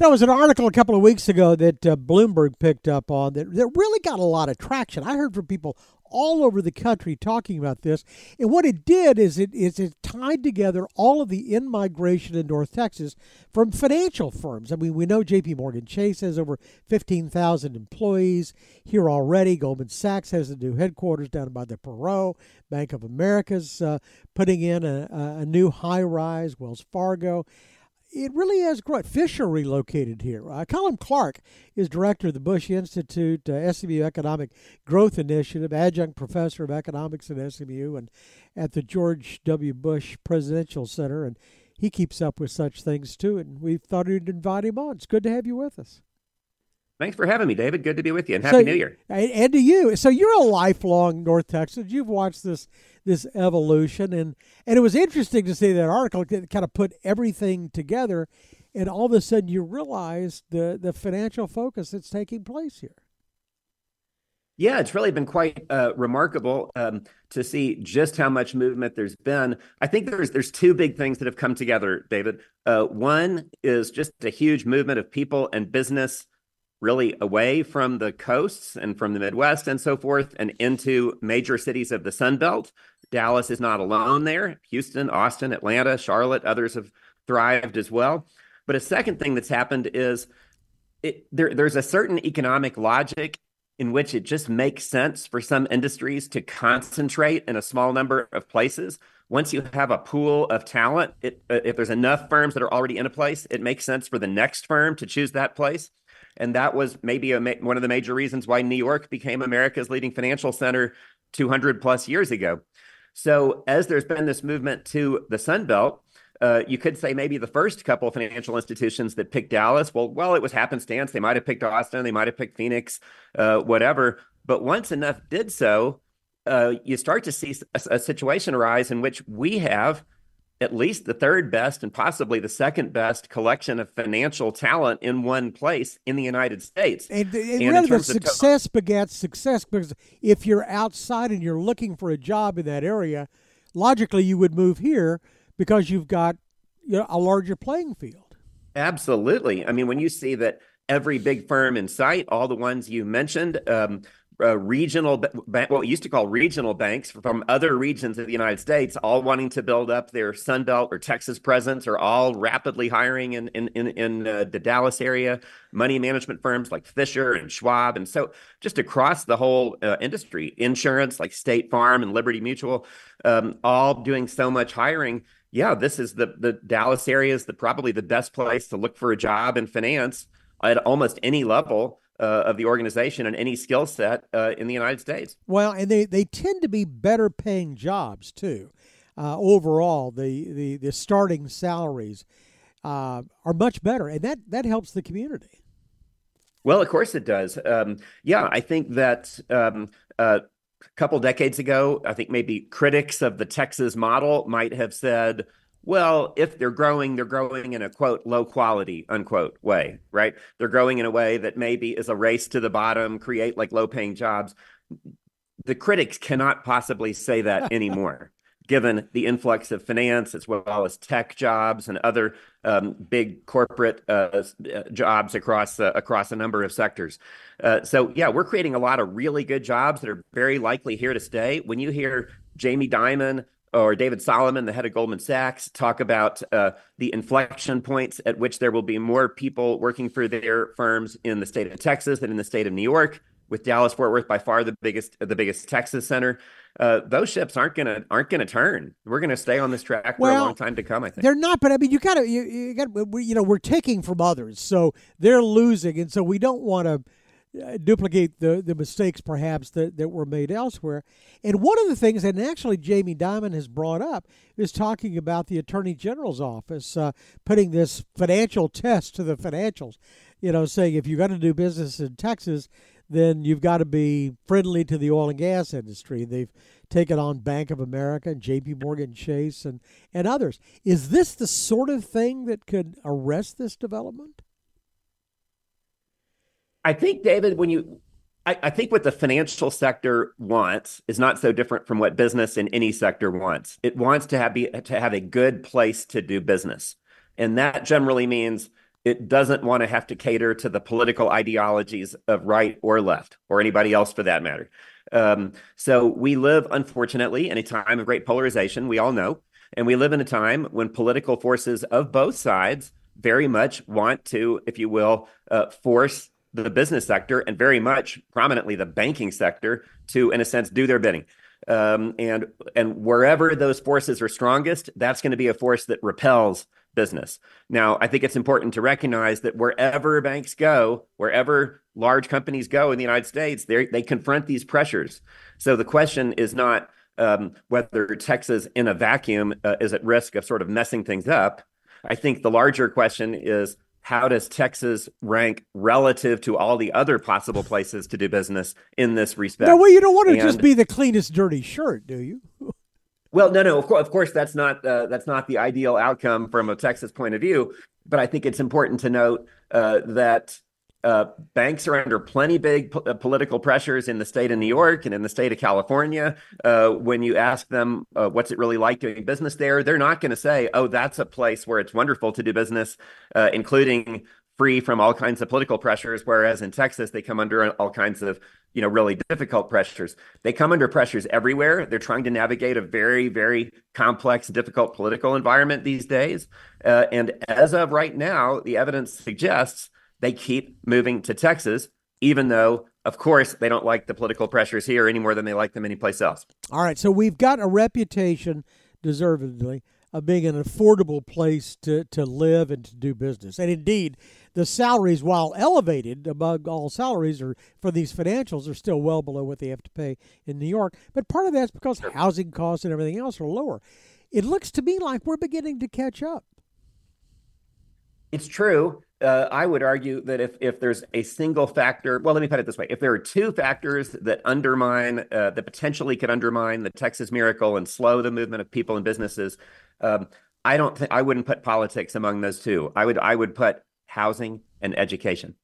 There was an article a couple of weeks ago that uh, Bloomberg picked up on that, that really got a lot of traction. I heard from people all over the country talking about this. And what it did is it is it tied together all of the in migration in North Texas from financial firms. I mean, we know J.P. Morgan Chase has over fifteen thousand employees here already. Goldman Sachs has a new headquarters down by the Perot. Bank of America's uh, putting in a, a new high rise. Wells Fargo it really has grown. Fisher relocated here. Uh, Cullum Clark is director of the Bush Institute uh, SMU Economic Growth Initiative, adjunct professor of economics at SMU and at the George W. Bush Presidential Center. And he keeps up with such things too. And we thought we'd invite him on. It's good to have you with us. Thanks for having me, David. Good to be with you, and happy so, New Year. And to you. So you're a lifelong North Texan. You've watched this this evolution, and and it was interesting to see that article that kind of put everything together, and all of a sudden you realize the the financial focus that's taking place here. Yeah, it's really been quite uh, remarkable um, to see just how much movement there's been. I think there's there's two big things that have come together, David. Uh, one is just a huge movement of people and business really away from the coasts and from the Midwest and so forth and into major cities of the Sun Belt. Dallas is not alone there. Houston, Austin, Atlanta, Charlotte, others have thrived as well. But a second thing that's happened is it, there, there's a certain economic logic in which it just makes sense for some industries to concentrate in a small number of places. Once you have a pool of talent, it, uh, if there's enough firms that are already in a place, it makes sense for the next firm to choose that place. And that was maybe a, one of the major reasons why New York became America's leading financial center 200 plus years ago. So, as there's been this movement to the Sun Belt, uh, you could say maybe the first couple of financial institutions that picked Dallas, well, well, it was happenstance. They might have picked Austin, they might have picked Phoenix, uh, whatever. But once enough did so, uh, you start to see a, a situation arise in which we have at least the third best and possibly the second best collection of financial talent in one place in the United States. And, and, and success to- begets success because if you're outside and you're looking for a job in that area, logically you would move here because you've got you know, a larger playing field. Absolutely. I mean, when you see that every big firm in sight, all the ones you mentioned, um, uh, regional, what we used to call regional banks from other regions of the United States, all wanting to build up their Sun Belt or Texas presence, are all rapidly hiring in in in, in uh, the Dallas area. Money management firms like Fisher and Schwab, and so just across the whole uh, industry, insurance like State Farm and Liberty Mutual, um, all doing so much hiring. Yeah, this is the the Dallas area is the probably the best place to look for a job in finance at almost any level uh, of the organization and any skill set uh, in the United States. Well, and they, they tend to be better paying jobs too. Uh, overall, the, the, the starting salaries uh, are much better, and that, that helps the community. Well, of course it does. Um, yeah, I think that um, uh, a couple decades ago, I think maybe critics of the Texas model might have said, well, if they're growing, they're growing in a quote low quality unquote way, right? They're growing in a way that maybe is a race to the bottom, create like low paying jobs. The critics cannot possibly say that anymore, given the influx of finance as well as tech jobs and other um, big corporate uh, uh jobs across uh, across a number of sectors. Uh, so yeah, we're creating a lot of really good jobs that are very likely here to stay. When you hear Jamie Dimon or David Solomon, the head of Goldman Sachs, talk about uh, the inflection points at which there will be more people working for their firms in the state of Texas than in the state of New York, with Dallas Fort Worth by far the biggest the biggest Texas center. Uh, those ships aren't gonna aren't gonna turn. We're gonna stay on this track for well, a long time to come. I think they're not, but I mean, you gotta you, you got you know we're taking from others, so they're losing, and so we don't want to duplicate the, the mistakes perhaps that, that were made elsewhere. And one of the things, and actually Jamie Dimon has brought up, is talking about the Attorney General's office uh, putting this financial test to the financials. You know, saying if you're going to do business in Texas, then you've got to be friendly to the oil and gas industry. They've taken on Bank of America and J.P. Morgan Chase and, and others. Is this the sort of thing that could arrest this development? I think, David, when you, I, I, think what the financial sector wants is not so different from what business in any sector wants. It wants to have be to have a good place to do business, and that generally means it doesn't want to have to cater to the political ideologies of right or left or anybody else for that matter. Um, so we live, unfortunately, in a time of great polarization. We all know, and we live in a time when political forces of both sides very much want to, if you will, uh, force the business sector and very much prominently the banking sector to, in a sense, do their bidding. Um, and and wherever those forces are strongest, that's going to be a force that repels business. Now, I think it's important to recognize that wherever banks go, wherever large companies go in the United States, they they confront these pressures. So the question is not um, whether Texas in a vacuum uh, is at risk of sort of messing things up. I think the larger question is how does Texas rank relative to all the other possible places to do business in this respect? No, well, you don't want to and, just be the cleanest dirty shirt, do you? well, no, no. Of course, of course, that's not uh, that's not the ideal outcome from a Texas point of view. But I think it's important to note uh, that uh, banks are under plenty big po- uh, political pressures in the state of New York and in the state of California. Uh, when you ask them uh, what's it really like doing business there, they're not going to say, "Oh, that's a place where it's wonderful to do business," uh, including free from all kinds of political pressures. Whereas in Texas, they come under all kinds of you know really difficult pressures. They come under pressures everywhere. They're trying to navigate a very very complex, difficult political environment these days. Uh, and as of right now, the evidence suggests they keep moving to Texas, even though, of course, they don't like the political pressures here any more than they like them anyplace else. All right. So we've got a reputation, deservedly, of being an affordable place to, to live and to do business. And indeed, the salaries, while elevated above all salaries or for these financials, are still well below what they have to pay in New York. But part of that's because housing costs and everything else are lower. It looks to me like we're beginning to catch up. It's true uh, I would argue that if if there's a single factor, well, let me put it this way: if there are two factors that undermine, uh, that potentially could undermine the Texas miracle and slow the movement of people and businesses, um, I don't think I wouldn't put politics among those two. I would I would put housing and education.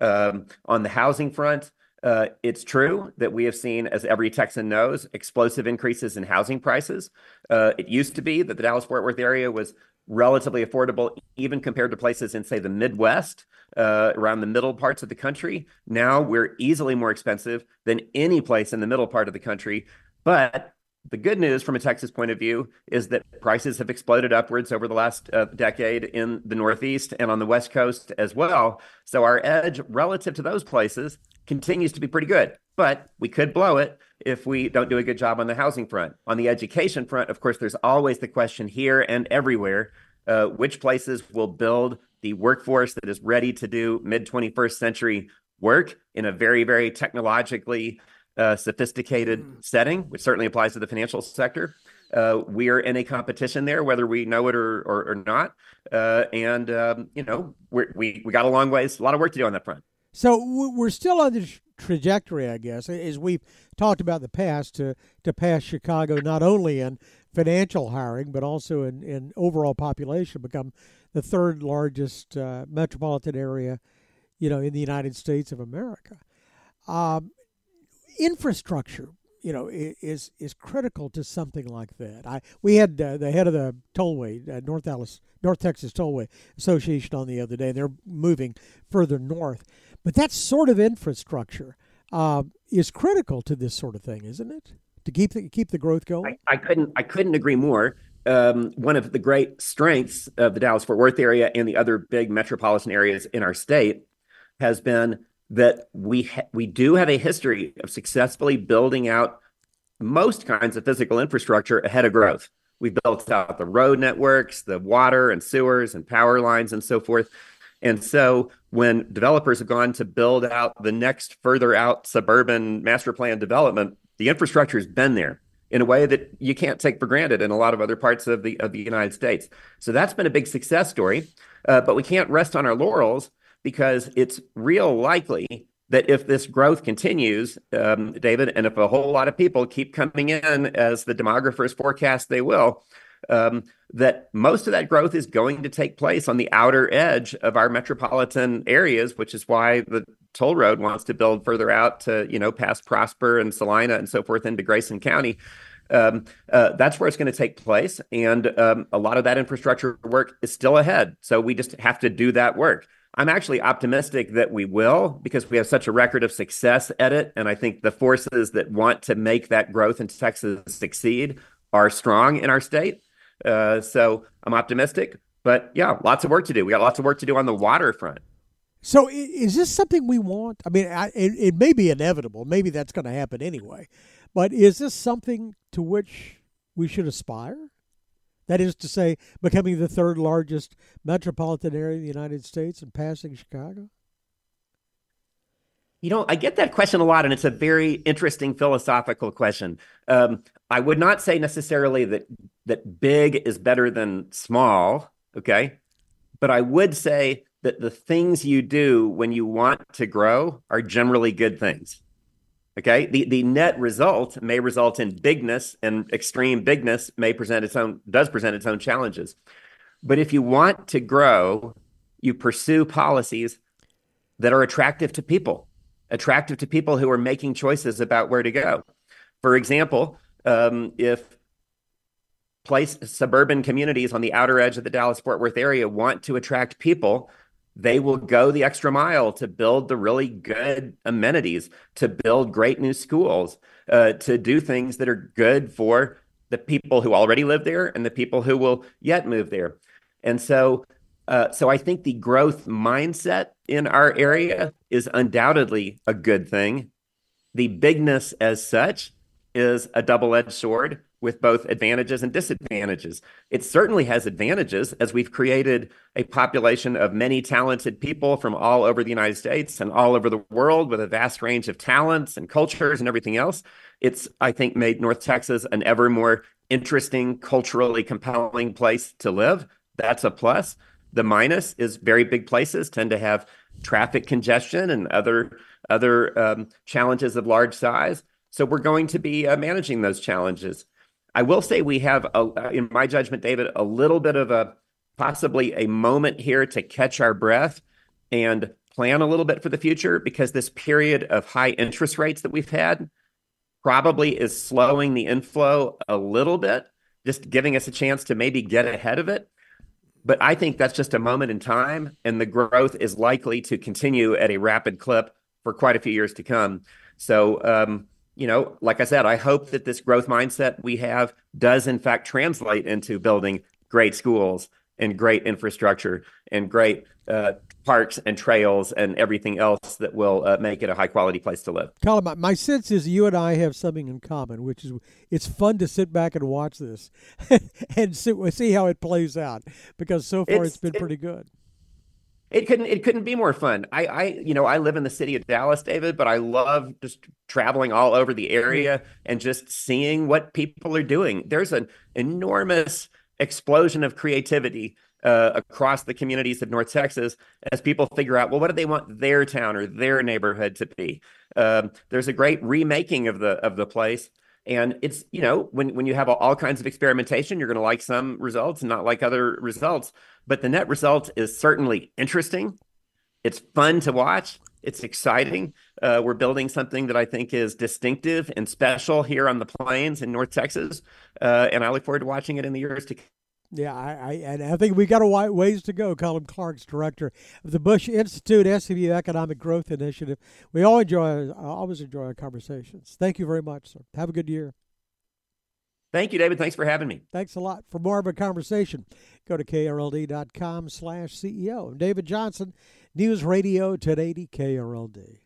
Um, on the housing front, uh, it's true that we have seen, as every Texan knows, explosive increases in housing prices. Uh, it used to be that the Dallas Fort Worth area was relatively affordable, even compared to places in, say, the Midwest, uh, around the middle parts of the country. Now we're easily more expensive than any place in the middle part of the country. But the good news from a Texas point of view is that prices have exploded upwards over the last uh, decade in the Northeast and on the West Coast as well. So our edge relative to those places continues to be pretty good, but we could blow it if we don't do a good job on the housing front. On the education front, of course, there's always the question here and everywhere uh, which places will build the workforce that is ready to do mid 21st century work in a very, very technologically uh, sophisticated mm. setting, which certainly applies to the financial sector. Uh, we are in a competition there, whether we know it or or, or not. Uh, and um, you know, we we we got a long ways, a lot of work to do on that front. So we're still on the trajectory, I guess, as we've talked about the past, to to pass Chicago not only in financial hiring but also in in overall population, become the third largest uh, metropolitan area, you know, in the United States of America. Um, infrastructure, you know, is is critical to something like that. I we had uh, the head of the tollway, uh, North Dallas, North Texas Tollway Association, on the other day. They're moving further north but that sort of infrastructure uh, is critical to this sort of thing, isn't it? To keep the, keep the growth going. I, I couldn't I couldn't agree more. Um, one of the great strengths of the Dallas Fort Worth area and the other big metropolitan areas in our state has been that we ha- we do have a history of successfully building out most kinds of physical infrastructure ahead of growth. We've built out the road networks, the water and sewers and power lines and so forth. And so when developers have gone to build out the next further out suburban master plan development, the infrastructure has been there in a way that you can't take for granted in a lot of other parts of the of the United States. So that's been a big success story. Uh, but we can't rest on our laurels because it's real likely that if this growth continues, um, David, and if a whole lot of people keep coming in as the demographers forecast they will, that most of that growth is going to take place on the outer edge of our metropolitan areas, which is why the toll road wants to build further out to, you know, past Prosper and Celina and so forth into Grayson County. Um, uh, that's where it's going to take place. And um, a lot of that infrastructure work is still ahead. So we just have to do that work. I'm actually optimistic that we will because we have such a record of success at it. And I think the forces that want to make that growth in Texas succeed are strong in our state. Uh, so I'm optimistic. But yeah, lots of work to do. We got lots of work to do on the waterfront. So is this something we want? I mean, I, it, it may be inevitable. Maybe that's going to happen anyway. But is this something to which we should aspire? That is to say, becoming the third largest metropolitan area in the United States and passing Chicago? You know, I get that question a lot, and it's a very interesting philosophical question. Um, I would not say necessarily that that big is better than small, okay? But I would say that the things you do when you want to grow are generally good things. Okay. The the net result may result in bigness and extreme bigness may present its own does present its own challenges. But if you want to grow, you pursue policies that are attractive to people, attractive to people who are making choices about where to go. For example, um, if place suburban communities on the outer edge of the Dallas Fort Worth area want to attract people they will go the extra mile to build the really good amenities, to build great new schools, uh, to do things that are good for the people who already live there and the people who will yet move there. And so, uh, so I think the growth mindset in our area is undoubtedly a good thing. The bigness as such is a double-edged sword with both advantages and disadvantages. It certainly has advantages as we've created a population of many talented people from all over the United States and all over the world with a vast range of talents and cultures and everything else. It's, I think, made North Texas an ever more interesting, culturally compelling place to live. That's a plus. The minus is very big places tend to have traffic congestion and other other um, challenges of large size. So we're going to be uh, managing those challenges. I will say we have, a, in my judgment, David, a little bit of a possibly a moment here to catch our breath and plan a little bit for the future because this period of high interest rates that we've had probably is slowing the inflow a little bit, just giving us a chance to maybe get ahead of it. But I think that's just a moment in time, and the growth is likely to continue at a rapid clip for quite a few years to come. So, um, you know, like I said, I hope that this growth mindset we have does in fact translate into building great schools and great infrastructure and great uh, parks and trails and everything else that will uh, make it a high quality place to live. Cullum, my, my sense is you and I have something in common, which is it's fun to sit back and watch this and see, see how it plays out because so far it's, it's been it, pretty good. It couldn't it couldn't be more fun. I I you know I live in the city of Dallas, David, but I love just traveling all over the area and just seeing what people are doing. There's an enormous explosion of creativity uh, across the communities of North Texas as people figure out, well, what do they want their town or their neighborhood to be? Um, there's a great remaking of the of the place, and it's you know when when you have all kinds of experimentation, you're going to like some results and not like other results. But the net result is certainly interesting. It's fun to watch. It's exciting. Uh, we're building something that I think is distinctive and special here on the plains in North Texas, uh, and I look forward to watching it in the years to come. Yeah, I, I, and I think we got a ways to go. Cullum Clark's director of the Bush Institute SMU Economic Growth Initiative. We all enjoy, uh, always enjoy our conversations. Thank you very much, sir. Have a good year. Thank you, David. Thanks for having me. Thanks a lot. For more of a conversation, go to krld.com slash CEO. I'm David Johnson, News Radio 1080 KRLD.